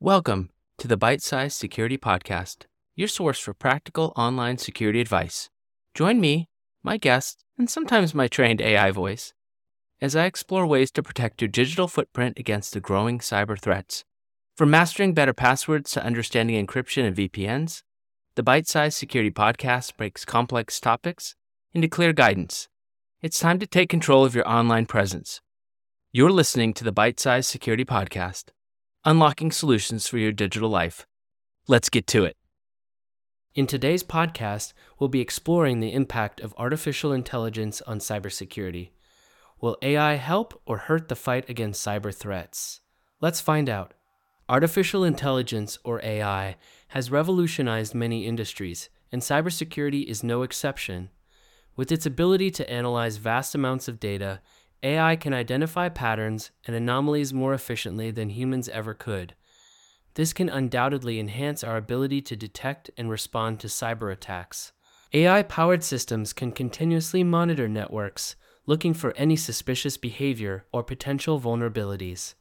Welcome to the Byte Sized Security Podcast, your source for practical online security advice. Join me, my guests, and sometimes my trained AI voice as I explore ways to protect your digital footprint against the growing cyber threats. From mastering better passwords to understanding encryption and VPNs, the Byte Sized Security Podcast breaks complex topics into clear guidance. It's time to take control of your online presence. You're listening to the Bite Size Security Podcast unlocking solutions for your digital life. Let's get to it. In today's podcast, we'll be exploring the impact of artificial intelligence on cybersecurity. Will AI help or hurt the fight against cyber threats? Let's find out. Artificial intelligence, or AI, has revolutionized many industries, and cybersecurity is no exception. With its ability to analyze vast amounts of data AI can identify patterns and anomalies more efficiently than humans ever could. This can undoubtedly enhance our ability to detect and respond to cyber attacks. AI powered systems can continuously monitor networks, looking for any suspicious behavior or potential vulnerabilities.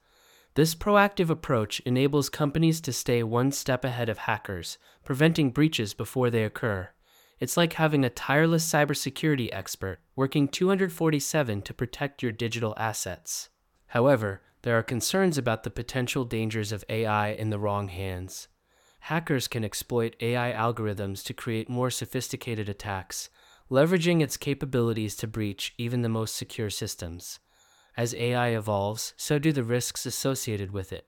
This proactive approach enables companies to stay one step ahead of hackers, preventing breaches before they occur. It's like having a tireless cybersecurity expert working 247 to protect your digital assets. However, there are concerns about the potential dangers of AI in the wrong hands. Hackers can exploit AI algorithms to create more sophisticated attacks, leveraging its capabilities to breach even the most secure systems. As AI evolves, so do the risks associated with it.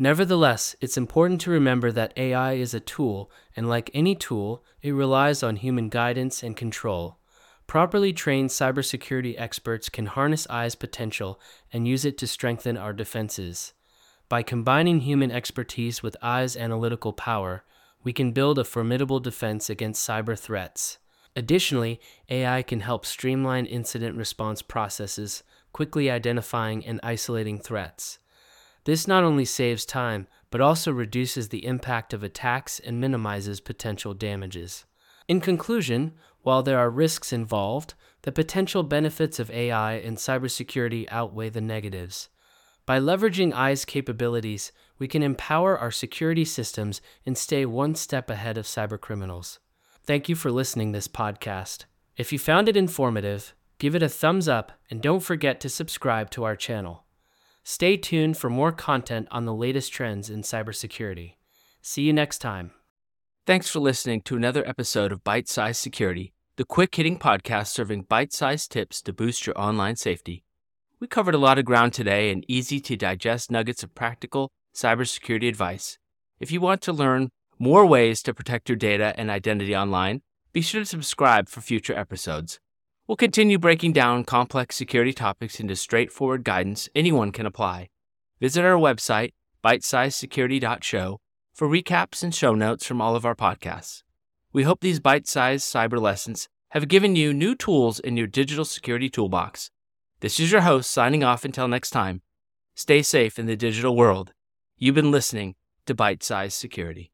Nevertheless, it's important to remember that AI is a tool, and like any tool, it relies on human guidance and control. Properly trained cybersecurity experts can harness AI's potential and use it to strengthen our defenses. By combining human expertise with AI's analytical power, we can build a formidable defense against cyber threats. Additionally, AI can help streamline incident response processes, quickly identifying and isolating threats. This not only saves time, but also reduces the impact of attacks and minimizes potential damages. In conclusion, while there are risks involved, the potential benefits of AI in cybersecurity outweigh the negatives. By leveraging AI's capabilities, we can empower our security systems and stay one step ahead of cybercriminals. Thank you for listening this podcast. If you found it informative, give it a thumbs up and don't forget to subscribe to our channel. Stay tuned for more content on the latest trends in cybersecurity. See you next time. Thanks for listening to another episode of Byte Sized Security, the quick hitting podcast serving bite sized tips to boost your online safety. We covered a lot of ground today and easy to digest nuggets of practical cybersecurity advice. If you want to learn more ways to protect your data and identity online, be sure to subscribe for future episodes. We'll continue breaking down complex security topics into straightforward guidance anyone can apply. Visit our website, bitesizesecurity.show, for recaps and show notes from all of our podcasts. We hope these bite sized cyber lessons have given you new tools in your digital security toolbox. This is your host signing off until next time. Stay safe in the digital world. You've been listening to Byte Sized Security.